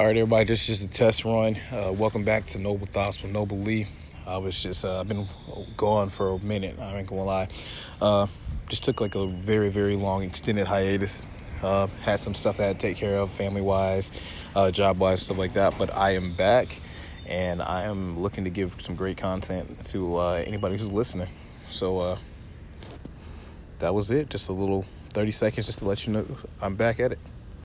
All right, everybody, this is just a test run. Uh, welcome back to Noble Thoughts with Noble Lee. I was just, uh, I've been gone for a minute, I ain't gonna lie. Uh, just took like a very, very long extended hiatus. Uh, had some stuff that I had to take care of, family wise, uh, job wise, stuff like that. But I am back and I am looking to give some great content to uh, anybody who's listening. So that was it. Just a little 30 seconds just to let you know I'm back at it.